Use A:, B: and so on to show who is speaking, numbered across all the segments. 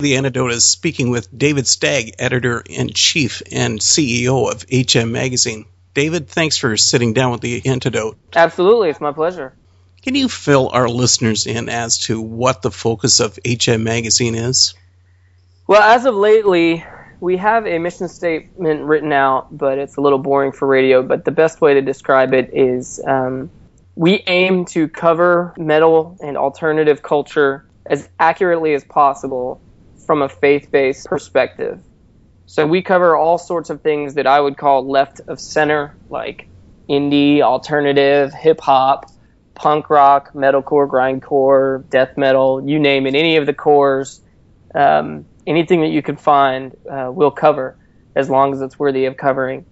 A: The Antidote is speaking with David Stagg, editor in chief and CEO of HM Magazine. David, thanks for sitting down with The Antidote.
B: Absolutely, it's my pleasure.
A: Can you fill our listeners in as to what the focus of HM Magazine is?
B: Well, as of lately, we have a mission statement written out, but it's a little boring for radio. But the best way to describe it is um, we aim to cover metal and alternative culture as accurately as possible from a faith based perspective. So we cover all sorts of things that I would call left of center, like indie, alternative, hip hop, punk rock, metalcore, grindcore, death metal, you name it, any of the cores, um, anything that you can find, uh, we'll cover as long as it's worthy of covering.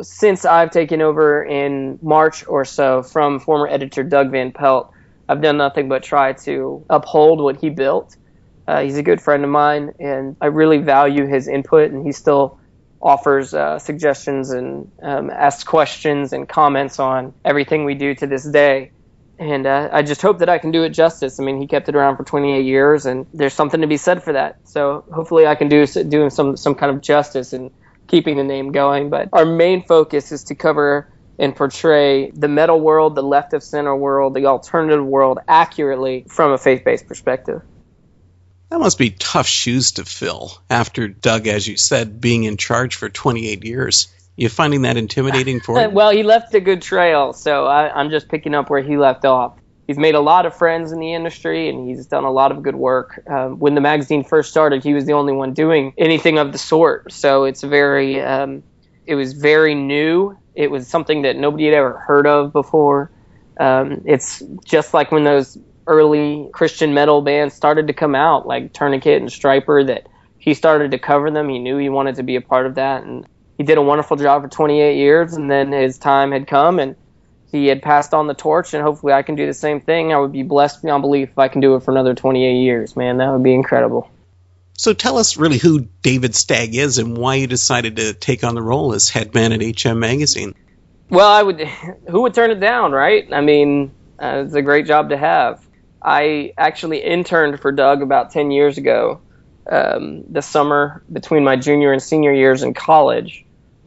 B: Since I've taken over in March or so from former editor Doug Van Pelt, I've done nothing but try to uphold what he built uh, he's a good friend of mine, and I really value his input. And he still offers uh, suggestions and um, asks questions and comments on everything we do to this day. And uh, I just hope that I can do it justice. I mean, he kept it around for 28 years, and there's something to be said for that. So hopefully, I can do do some some kind of justice in keeping the name going. But our main focus is to cover and portray the metal world, the left of center world, the alternative world accurately from a faith-based perspective.
A: That must be tough shoes to fill after Doug, as you said, being in charge for 28 years. You finding that intimidating for him?
B: well, he left a good trail, so I, am just picking up where he left off. He's made a lot of friends in the industry, and he's done a lot of good work. Um, when the magazine first started, he was the only one doing anything of the sort. So it's very, um, it was very new. It was something that nobody had ever heard of before. Um, it's just like when those early Christian metal bands started to come out, like Tourniquet and Stryper, that he started to cover them. He knew he wanted to be a part of that, and he did a wonderful job for 28 years. And then his time had come, and he had passed on the torch, and hopefully I can do the same thing. I would be blessed beyond belief if I can do it for another 28 years. Man, that would be incredible.
A: So tell us really who David Stagg is and why you decided to take on the role as head man at HM Magazine.
B: Well, I would. Who would turn it down, right? I mean, uh, it's a great job to have. I actually interned for Doug about 10 years ago, um, the summer between my junior and senior years in college.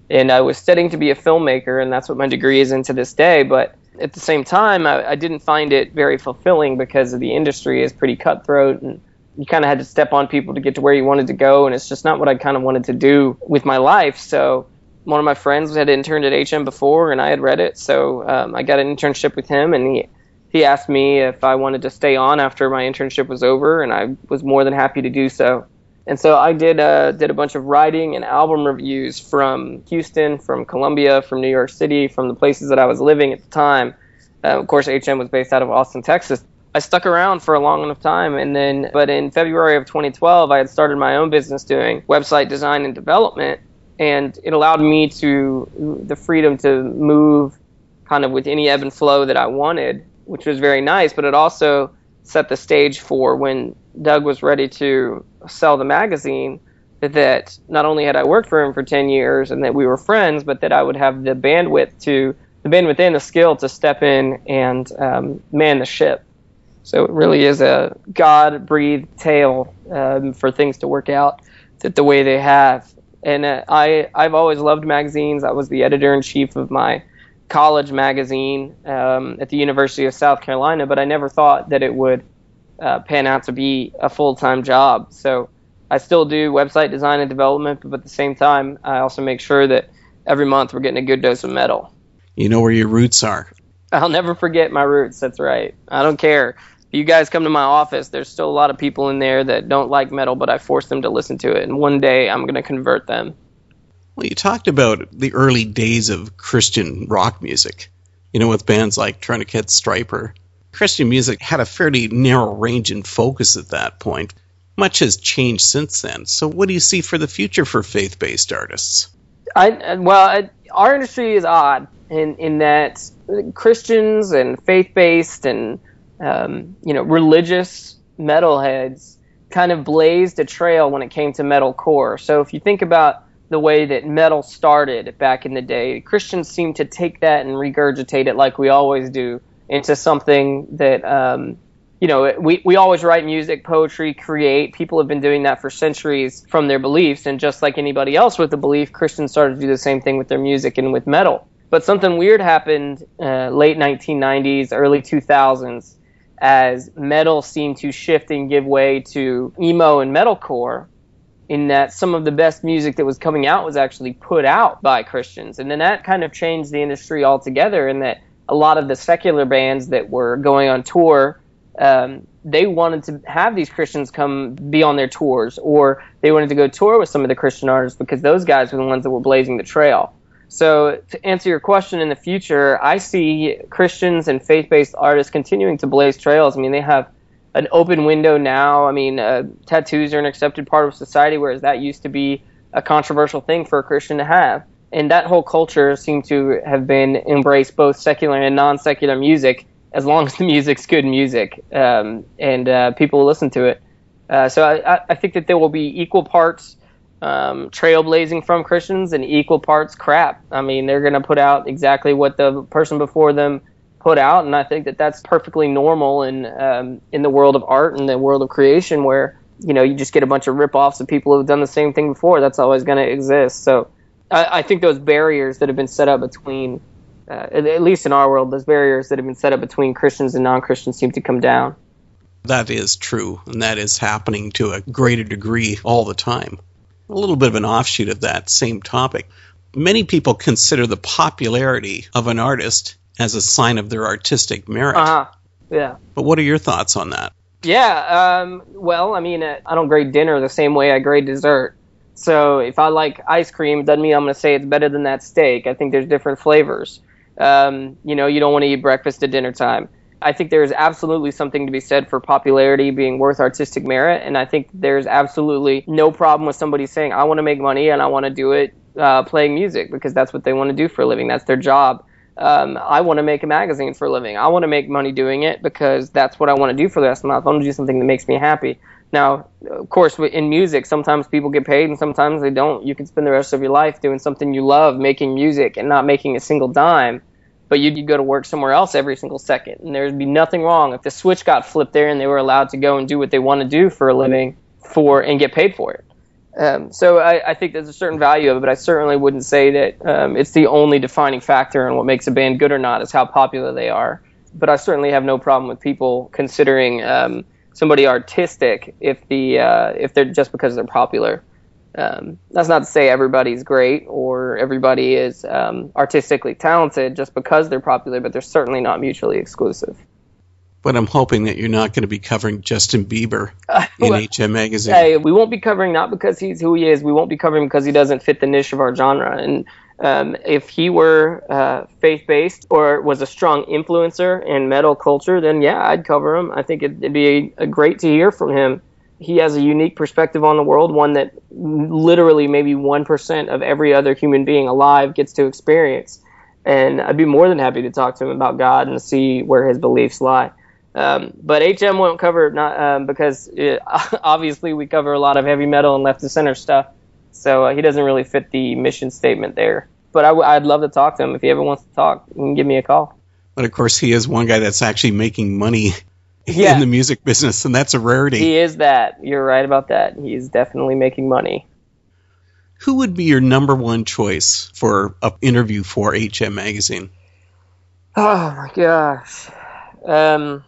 B: And I was studying to be a filmmaker, and that's what my degree is in to this day. But at the same time, I, I didn't find it very fulfilling because the industry is pretty cutthroat and you kind of had to step on people to get to where you wanted to go. And it's just not what I kind of wanted to do with my life. So one of my friends had interned at HM before, and I had read it. So um, I got an internship with him, and he he asked me if I wanted to stay on after my internship was over, and I was more than happy to do so. And so I did uh, did a bunch of writing and album reviews from Houston, from Columbia, from New York City, from the places that I was living at the time. Uh, of course, HM was based out of Austin, Texas. I stuck around for a long enough time, and then, but in February of 2012, I had started my own business doing website design and development, and it allowed me to the freedom to move kind of with any ebb and flow that I wanted which was very nice, but it also set the stage for when Doug was ready to sell the magazine that not only had I worked for him for 10 years and that we were friends, but that I would have the bandwidth to, the bandwidth and the skill to step in and um, man the ship. So it really is a God breathed tale um, for things to work out that the way they have. And uh, I, I've always loved magazines. I was the editor in chief of my college magazine um, at the University of South Carolina, but I never thought that it would uh, pan out to be a full time job. So I still do website design and development, but at the same time, I also make sure that every month we're getting a good dose of metal.
A: You know where your roots are.
B: I'll never forget my roots. That's right. I don't care. If you guys come to my office, there's still a lot of people in there that don't like metal, but I force them to listen to it. And one day I'm going to convert them.
A: Well, you talked about the early days of Christian rock music, you know, with bands like Tourniquet Stryper. Christian music had a fairly narrow range and focus at that point. Much has changed since then. So, what do you see for the future for faith based artists?
B: I, well, I, our industry is odd in, in that Christians and faith based and um, you know religious metalheads kind of blazed a trail when it came to metalcore. So if you think about the way that metal started back in the day. Christians seem to take that and regurgitate it like we always do into something that um, you know, we, we always write music, poetry, create. People have been doing that for centuries from their beliefs. And just like anybody else with a belief, Christians started to do the same thing with their music and with metal. But something weird happened uh, late 1990s, early 2000s, as metal seemed to shift and give way to emo and metalcore in that some of the best music that was coming out was actually put out by Christians. And then that kind of changed the industry altogether in that a lot of the secular bands that were going on tour um, they wanted to have these Christians come be on their tours, or they wanted to go tour with some of the Christian artists because those guys were the ones that were blazing the trail. So, to answer your question, in the future, I see Christians and faith based artists continuing to blaze trails. I mean, they have an open window now. I mean, uh, tattoos are an accepted part of society, whereas that used to be a controversial thing for a Christian to have. And that whole culture seemed to have been embraced both secular and non secular music as long as the music's good music um, and uh, people listen to it. Uh, so I, I, think that there will be equal parts um, trailblazing from Christians and equal parts crap. I mean, they're going to put out exactly what the person before them put out, and I think that that's perfectly normal in um, in the world of art and the world of creation, where you know you just get a bunch of rip-offs of people who've done the same thing before. That's always going to exist. So I, I think those barriers that have been set up between uh, at least in our world, those barriers that have been set up between Christians and non Christians seem to come down.
A: That is true, and that is happening to a greater degree all the time. A little bit of an offshoot of that same topic. Many people consider the popularity of an artist as a sign of their artistic merit.
B: Uh-huh. Yeah.
A: But what are your thoughts on that?
B: Yeah. Um, well, I mean, uh, I don't grade dinner the same way I grade dessert. So if I like ice cream, doesn't mean I'm going to say it's better than that steak. I think there's different flavors. Um, you know, you don't want to eat breakfast at dinner time. I think there is absolutely something to be said for popularity being worth artistic merit, and I think there's absolutely no problem with somebody saying, "I want to make money and I want to do it uh, playing music because that's what they want to do for a living. That's their job." Um, I want to make a magazine for a living. I want to make money doing it because that's what I want to do for the rest of my life. I want to do something that makes me happy. Now, of course, in music, sometimes people get paid and sometimes they don't. You can spend the rest of your life doing something you love, making music, and not making a single dime. But you'd, go to work somewhere else every single second, and there'd be nothing wrong if the switch got flipped there and they were allowed to go and do what they want to do for a living for and get paid for it. Um, so I, I, think there's a certain value of it, but I certainly wouldn't say that um, it's the only defining factor in what makes a band good or not is how popular they are. But I certainly have no problem with people considering um, somebody artistic if the uh, if they're just because they're popular. Um, that's not to say everybody's great or everybody is um, artistically talented just because they're popular, but they're certainly not mutually exclusive.
A: But I'm hoping that you're not going to be covering Justin Bieber in well, HM Magazine.
B: Hey, we won't be covering not because he's who he is. We won't be covering him because he doesn't fit the niche of our genre. And um, if he were uh, faith based or was a strong influencer in metal culture, then yeah, I'd cover him. I think it'd, it'd be a, a great to hear from him. He has a unique perspective on the world, one that literally maybe 1% of every other human being alive gets to experience. And I'd be more than happy to talk to him about God and see where his beliefs lie. Um, but HM won't cover not um, because it, obviously we cover a lot of heavy metal and left to center stuff. So uh, he doesn't really fit the mission statement there. But i w- I'd love to talk to him. If he ever wants to talk, he can give me a call.
A: But of course, he is one guy that's actually making money yeah. in the music business, and that's a rarity.
B: He is that. You're right about that. He's definitely making money.
A: Who would be your number one choice for an interview for HM Magazine?
B: Oh my gosh. Um,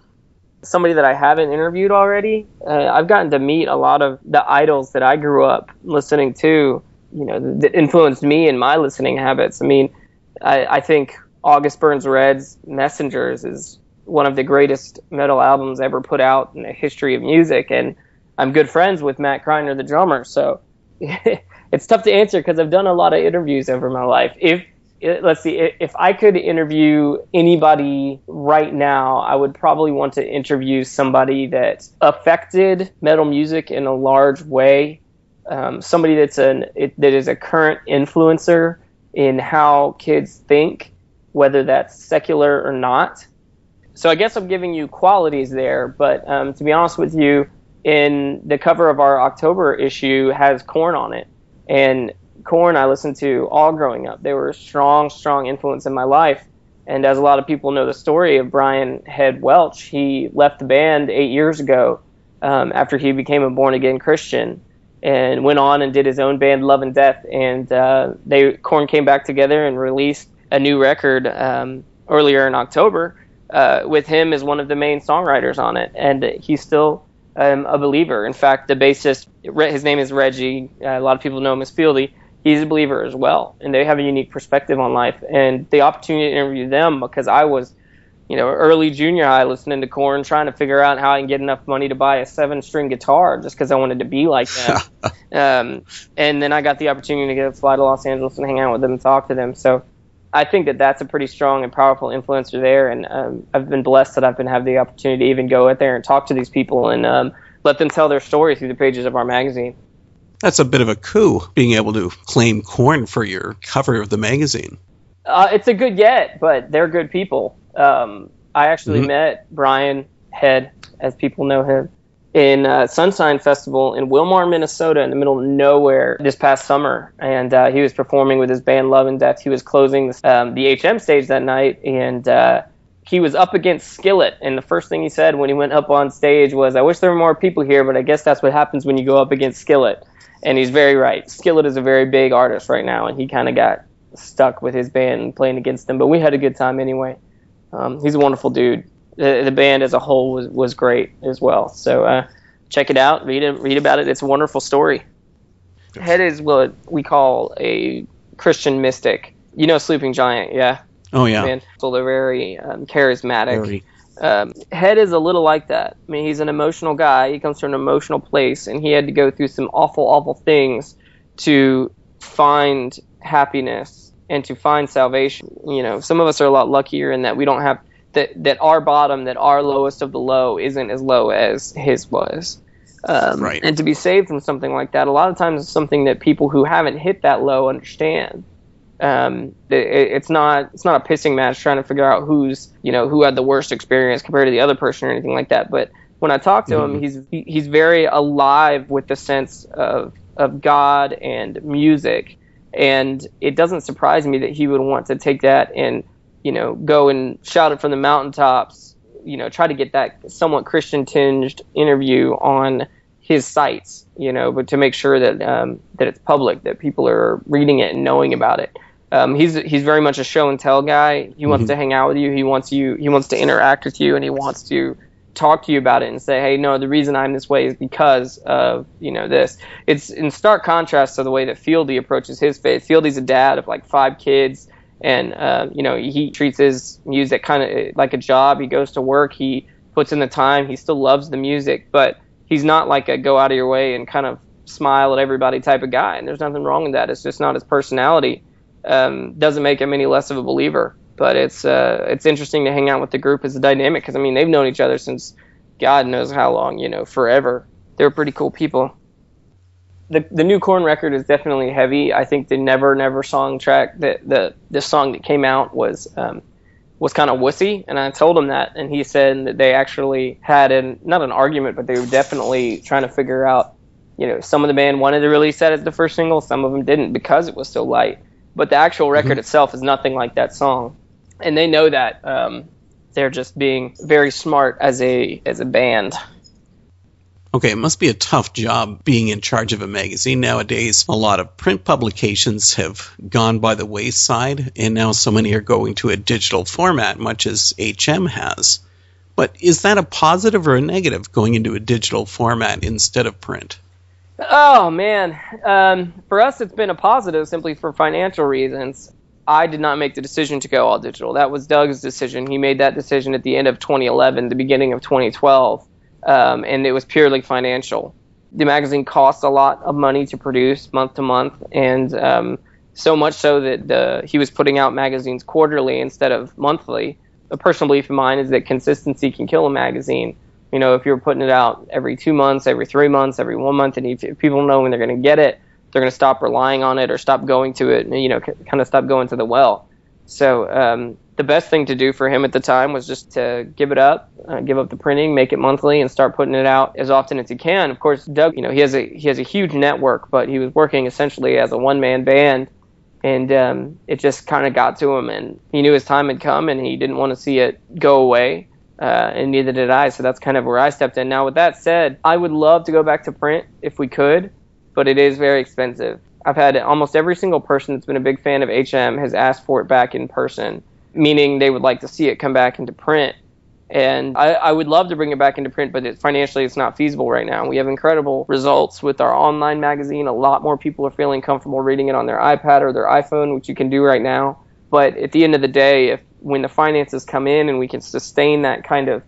B: somebody that I haven't interviewed already. Uh, I've gotten to meet a lot of the idols that I grew up listening to, you know, that influenced me and my listening habits. I mean, I, I think August Burns Red's Messengers is one of the greatest metal albums ever put out in the history of music. And I'm good friends with Matt Greiner, the drummer. So it's tough to answer because I've done a lot of interviews over my life. If let's see if i could interview anybody right now i would probably want to interview somebody that affected metal music in a large way. Um, somebody that's an it, that is a current influencer in how kids think whether that's secular or not. So i guess i'm giving you qualities there but um, to be honest with you in the cover of our october issue has Korn on it. And Korn I listened to all growing up. They were a strong, strong influence in my life. And as a lot of people know the story of Brian Head Welch, he left the band eight years ago um, after he became a born again Christian and went on and did his own band Love and Death. And uh, they Korn came back together and released a new record um, earlier in October uh, with him as one of the main songwriters on it. And he's still um, a believer. In fact, the bassist, his name is Reggie. Uh, a lot of people know him as Fieldy. He's a believer as well, and they have a unique perspective on life. And the opportunity to interview them because I was you know, early junior high listening to Korn, trying to figure out how I can get enough money to buy a seven string guitar just because I wanted to be like them. um, and then I got the opportunity to get fly to Los Angeles and hang out with them and talk to them. So I think that that's a pretty strong and powerful influencer there. And um, I've been blessed that I've been have the opportunity to even go out there and talk to these people and um, let them tell their story through the pages of our magazine.
A: That's a bit of a coup, being able to claim Korn for your cover of the magazine.
B: Uh, it's a good get, but they're good people. Um, I actually mm-hmm. met Brian Head, as people know him, in uh, Sonshine Festival in Willmar, Minnesota, in the middle of nowhere this past summer. And uh, he was performing with his band Love and Death. He was closing um, the HM stage that night, and uh, he was up against Skillet. And the first thing he said when he went up on stage was, I wish there were more people here, but I guess that's what happens when you go up against Skillet. And he's very right. Skillet is a very big artist right now, and he kind of got stuck with his band playing against them. But we had a good time anyway. Um, he's a wonderful dude. The, the, band as a whole was, was great as well. So uh, check it out, read it, read about it. It's a wonderful story. Head is what we call a Christian mystic. You know, Sleeping Giant, yeah.
A: Oh yeah.
B: Man, so they're very um, charismatic. Very. Um, Head is a little like that. I mean, he's an emotional guy. He comes from an emotional place, and he had to go through some awful, awful things to find happiness and to find salvation. You know, some of us are a lot luckier in that we don't have that that our bottom, that our lowest of the low, isn't as low as his was. Um, right. And to be saved from something like that, a lot of times it's something that people who haven't hit that low understand. Um, it, it's not it's not a pissing match trying to figure out who's you know who had the worst experience compared to the other person or anything like that. But when I talk to mm-hmm. him, he's he's very alive with the sense of of God and music and it doesn't surprise me that he would want to take that and you know go and shout it from the mountaintops you know try to get that somewhat christian tinged interview on his sites you know but to make sure that um, that it's public that people are reading it and knowing about it um, he's he's very much a show and tell guy he wants mm-hmm. to hang out with you he wants you he wants to interact with you and he wants to talk to you about it and say, hey, no, the reason I'm this way is because of you know this. It's in stark contrast to the way that Fieldy approaches his faith. Fieldy's a dad of like five kids, and uh, you know he treats his music kind of like a job. He goes to work, he puts in the time, he still loves the music, but he's not like a go out of your way and kind of smile at everybody type of guy. And there's nothing wrong with that. It's just not his personality. Um, doesn't make him any less of a believer but it's uh, it's interesting to hang out with the group as a dynamic because I mean they've known each other since God knows how long, you know, forever. They're pretty cool people. The the new Korn record is definitely heavy. I think the Never Never song track that the the song that came out was um, was kind of wussy, and I told him that, and he said that they actually had an not an argument, but they were definitely trying to figure out. You know, some of the band wanted to release that as the first single, some of them didn't because it was so light. But the actual record mm-hmm. itself is nothing like that song and they know that. Um, they're just being very smart as a as a band.
A: Okay, it must be a tough job being in charge of a magazine nowadays. A lot of print publications have gone by the wayside, and now so many are going to a digital format, much as HM has. But is that a positive or a negative going into a digital format instead of print?
B: Oh man, um, for us it's been a positive simply for financial reasons. I did not make the decision to go all digital. That was Doug's decision. He made that decision at the end of 2011, the beginning of 2012, um, and it was purely financial. The magazine costs a lot of money to produce month to month, and um, so much so that he was putting out magazines quarterly instead of monthly. A personal belief of mine is that consistency can kill a magazine. You know, if you're putting it out every two months, every three months, every one month, and if, if people know when they're going to get it, they're going to stop relying on it or stop going to it, and, you know, kind of stop going to the well. So um, the best thing to do for him at the time was just to give it up, uh, give up the printing, make it monthly, and start putting it out as often as he can. Of course, Doug, you know, he has a he has a huge network, but he was working essentially as a one man band, and um, it just kind of got to him, and he knew his time had come, and he didn't want to see it go away. Uh, and neither did I. So that's kind of where I stepped in. Now, with that said, I would love to go back to print if we could, but it is very expensive. I've had almost every single person that's been a big fan of HM has asked for it back in person, meaning they would like to see it come back into print. And I, I would love to bring it back into print, but it, financially it's not feasible right now. We have incredible results with our online magazine. A lot more people are feeling comfortable reading it on their iPad or their iPhone, which you can do right now. But at the end of the day, if when the finances come in and we can sustain that kind of,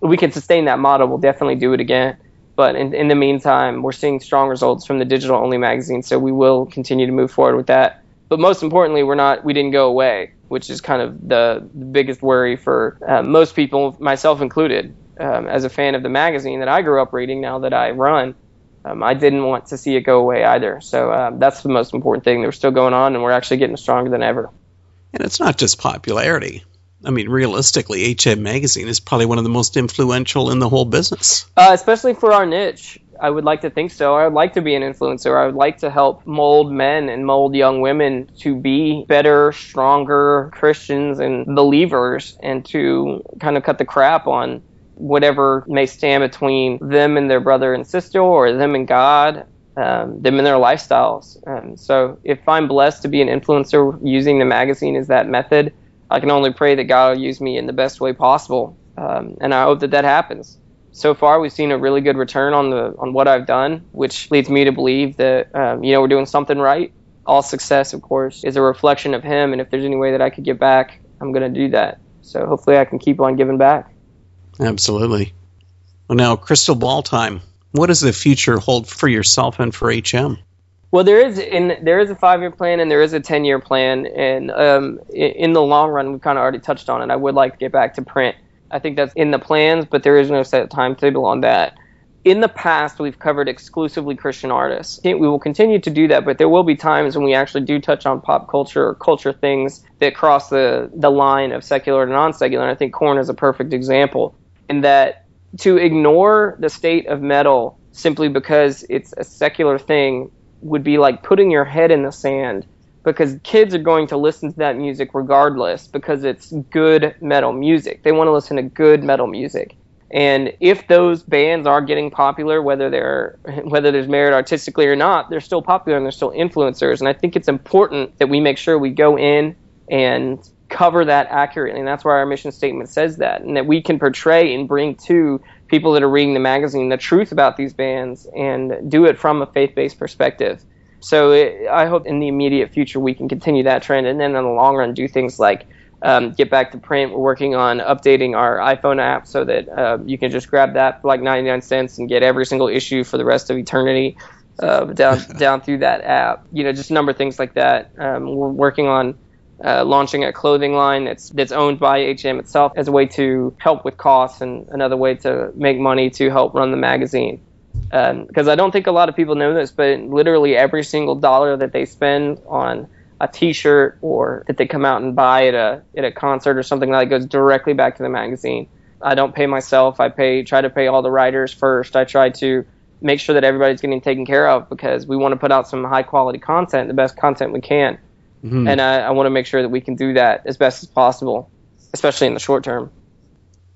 B: we can sustain that model, we'll definitely do it again. But in, in the meantime, we're seeing strong results from the digital only magazine, so we will continue to move forward with that. But most importantly, we're not, we didn't go away which is kind of the, the biggest worry for uh, most people, myself included. Um, as a fan of the magazine that I grew up reading, now that I run, um, I didn't want to see it go away either. So uh, that's the most important thing. They're still going on, and we're actually getting stronger than ever.
A: And it's not just popularity. I mean, realistically, HM Magazine is probably one of the most influential in the whole business.
B: Uh, especially for our niche. I would like to think so. I would like to be an influencer. I would like to help mold men and mold young women to be better, stronger Christians and believers and to kind of cut the crap on whatever may stand between them and their brother and sister or them and God, um, them and their lifestyles. Um, so if I'm blessed to be an influencer using the magazine as that method, I can only pray that God will use me in the best way possible. Um, and I hope that that happens so far we've seen a really good return on the on what I've done, which leads me to believe that um, you know we're doing something right. All success, of course, is a reflection of Him, and if there's any way that I could give back, I'm going to do that. So hopefully, I can keep on giving back.
A: Absolutely. Well, now crystal ball time. What does the future hold for yourself and for HM?
B: Well, there is in there is a five year plan and there is a ten year plan, and um, in the long run, we've kind of already touched on it. I would like to get back to print I think that's in the plans, but there is no set timetable on that. In the past, we've covered exclusively Christian artists. We will continue to do that, but there will be times when we actually do touch on pop culture or culture things that cross the, the line of secular to non secular. And I think Korn is a perfect example. In that to ignore the state of metal simply because it's a secular thing would be like putting your head in the sand because kids are going to listen to that music regardless because it's good metal music. They want to listen to good metal music. And if those bands are getting popular, whether they're whether there's merit artistically or not, they're still popular and they're still influencers. And I think it's important that we make sure we go in and cover that accurately. And that's why our mission statement says that. And that we can portray and bring to people that are reading the magazine the truth about these bands and do it from a faith based perspective. So it, I hope in the immediate future we can continue that trend, and then in the long run do things like um, get back to print. We're working on updating our iPhone app so that uh, you can just grab that for like 99 cents and get every single issue for the rest of eternity uh, down down through that app. You know, just a number of things like that. Um, we're working on. Uh, launching a clothing line that's that's owned by HM itself as a way to help with costs and another way to make money to help run the magazine because um, I don't think a lot of people know this, but literally every single dollar that they spend on a T-shirt or that they come out and buy at a at a concert or something like that goes directly back to the magazine. I don't pay myself. I pay try to pay all the writers first. I try to make sure that everybody's getting taken care of because we want to put out some high quality content, the best content we can, mm-hmm. and I, I want to make sure that we can do that as best as possible, especially in the short term.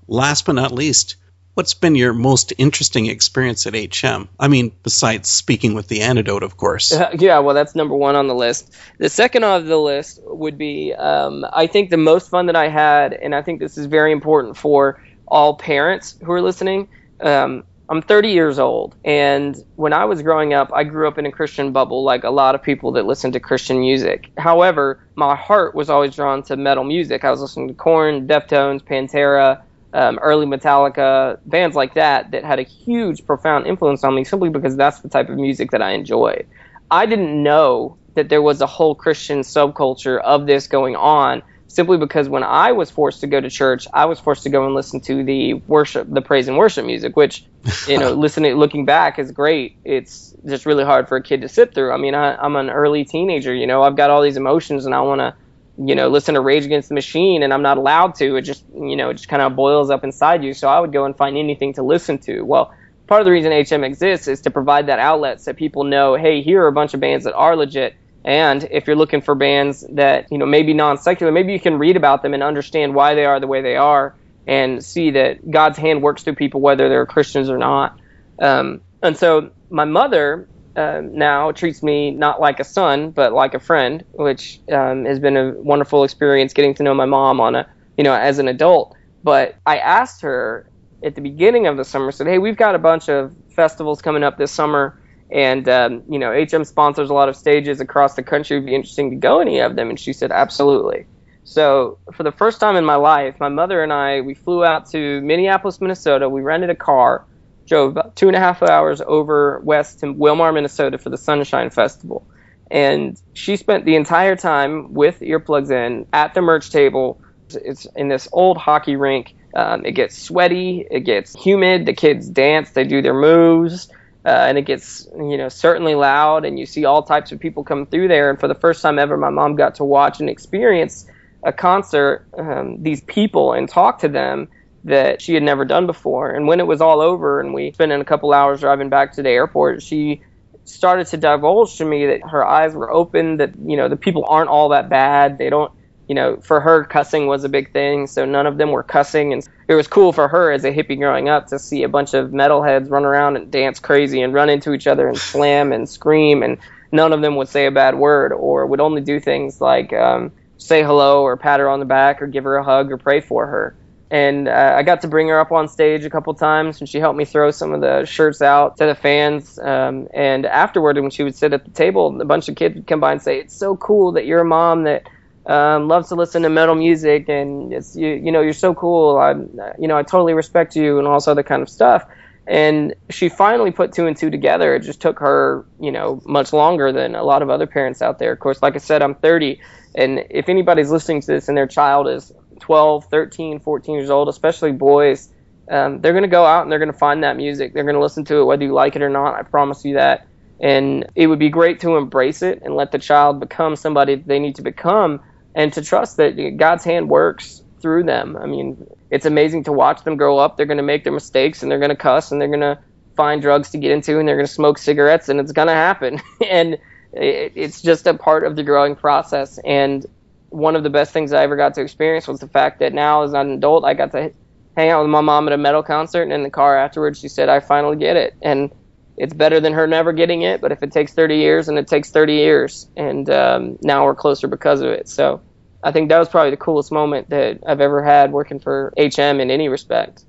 A: Last but not least, What's been your most interesting experience at HM? I mean, besides speaking with the antidote, of course.
B: Uh, yeah, well, that's number one on the list. The second on the list would be um, I think the most fun that I had, and I think this is very important for all parents who are listening. Um, I'm 30 years old, and when I was growing up, I grew up in a Christian bubble, like a lot of people that listen to Christian music. However, my heart was always drawn to metal music. I was listening to Korn, Deftones, Pantera, um, early Metallica, bands like that, that had a huge, profound influence on me simply because that's the type of music that I enjoy. I didn't know that there was a whole Christian subculture of this going on simply because when I was forced to go to church, I was forced to go and listen to the worship, the praise and worship music, which, you know, listening, looking back is great. It's just really hard for a kid to sit through. I mean, I, I'm an early teenager, you know, I've got all these emotions and I want to you know, listen to Rage Against the Machine and I'm not allowed to. It just, you know, it just kind of boils up inside you. So I would go and find anything to listen to. Well, part of the reason HM exists is to provide that outlet so people know, hey, here are a bunch of bands that are legit And if you're looking for bands that, you know, maybe non secular, maybe you can read about them and understand why they are the way they are and see that God's hand works through people whether they're Christians or not. Um, and so my mother uh, now treats me not like a son, but like a friend, which um, has been a wonderful experience getting to know my mom on a, you know, as an adult. But I asked her at the beginning of the summer, said, "Hey, we've got a bunch of festivals coming up this summer." And um, you know, HM sponsors a lot of stages across the country. It'd be interesting to go any of them. And she said, absolutely. So for the first time in my life, my mother and I we flew out to Minneapolis, Minnesota. We rented a car, drove about two and a half hours over west to Willmar, Minnesota for the Sonshine Festival. And she spent the entire time with earplugs in at the merch table. It's in this old hockey rink. Um, it gets sweaty, it gets humid. The kids dance, they do their moves uh, and it gets you know certainly loud and you see all types of people come through there and for the first time ever my mom got to watch and experience a concert um, these people and talk to them that she had never done before and when it was all over and we spent a couple hours driving back to the airport she started to divulge to me that her eyes were open that you know the people aren't all that bad they don't you know, for her, cussing was a big thing, so none of them were cussing. And it was cool for her as a hippie growing up to see a bunch of metalheads run around and dance crazy and run into each other and slam and scream, and none of them would say a bad word or would only do things like um, say hello or pat her on the back or give her a hug or pray for her. And uh, I got to bring her up on stage a couple times, and she helped me throw some of the shirts out to the fans. Um, and afterward, when she would sit at the table, a bunch of kids would come by and say, "It's so cool that you're a mom that." um, loves to listen to metal music, and it's you, you know you're so cool. I you know I totally respect you, and all this other kind of stuff. And she finally put two and two together. It just took her you know much longer than a lot of other parents out there. Of course, like I said, I'm 30, and if anybody's listening to this and their child is 12, 13, 14 years old, especially boys, um, they're going to go out and they're going to find that music. They're going to listen to it whether you like it or not. I promise you that. And it would be great to embrace it and let the child become somebody they need to become and to trust that God's hand works through them. I mean, it's amazing to watch them grow up. They're going to make their mistakes and they're going to cuss and they're going to find drugs to get into and they're going to smoke cigarettes and it's going to happen. and it's just a part of the growing process. And one of the best things I ever got to experience was the fact that now, as an adult, I got to hang out with my mom at a metal concert and in the car afterwards, she said, I finally get it. And it's better than her never getting it, but if it takes 30 years, and it takes 30 years, and um, now we're closer because of it. So I think that was probably the coolest moment that I've ever had working for HM in any respect.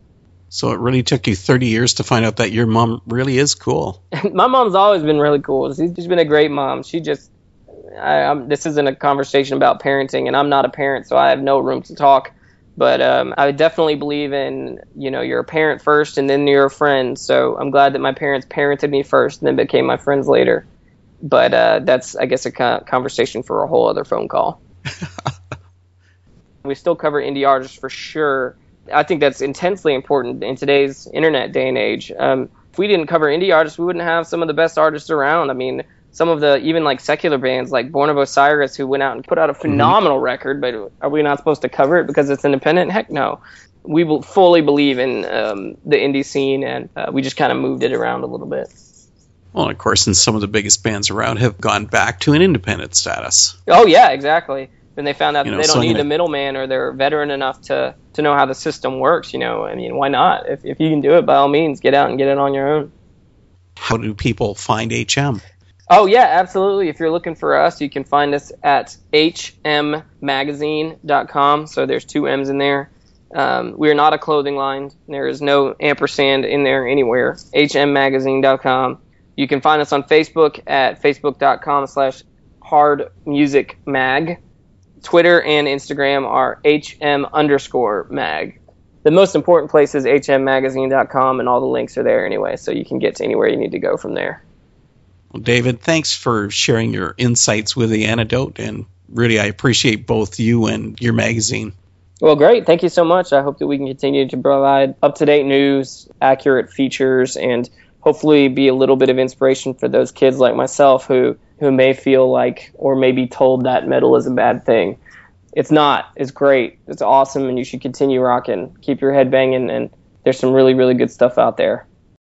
A: So it really took you 30 years to find out that your mom really is cool.
B: My mom's always been really cool. She's just been a great mom. She just, I, this isn't a conversation about parenting, and I'm not a parent, so I have no room to talk. But um, I definitely believe in, you know, you're a parent first and then you're a friend. So I'm glad that my parents parented me first and then became my friends later. But uh, that's, I guess, a conversation for a whole other phone call. we still cover indie artists for sure. I think that's intensely important in today's internet day and age. Um, if we didn't cover indie artists, we wouldn't have some of the best artists around. I mean, some of the even like secular bands like Born of Osiris who went out and put out a mm-hmm. phenomenal mm-hmm. record, but are we not supposed to cover it because it's independent? Heck no. We will fully believe in um, the indie scene, and uh, we just kind of moved it around a little bit.
A: Well, of course, and some of the biggest bands around have gone back to an independent status.
B: Oh yeah, exactly when they found out you know, that they don't so need the middleman or they're veteran enough to to know how the system works. You know, I mean, why not? If if you can do it, by all means, get out and get it on your own.
A: How do people find HM?
B: Oh yeah, absolutely. If you're looking for us, you can find us at hmmagazine.com. So there's two M's in there. Um, we are not a clothing line. There is no ampersand in there anywhere. hmmagazine.com. You can find us on Facebook at facebook.com slash hardmusicmag. Twitter and Instagram are hm underscore mag. The most important place is hmmagazine.com, and all the links are there anyway, so you can get to anywhere you need to go from there.
A: Well, David, thanks for sharing your insights with the antidote, and really, I appreciate both you and your magazine.
B: Well, great. Thank you so much. I hope that we can continue to provide up to date news, accurate features, and hopefully be a little bit of inspiration for those kids like myself who who may feel like or may be told that metal is a bad thing. It's not. It's great. It's awesome, and you should continue rocking. Keep your head banging, and there's some really, really good stuff out there.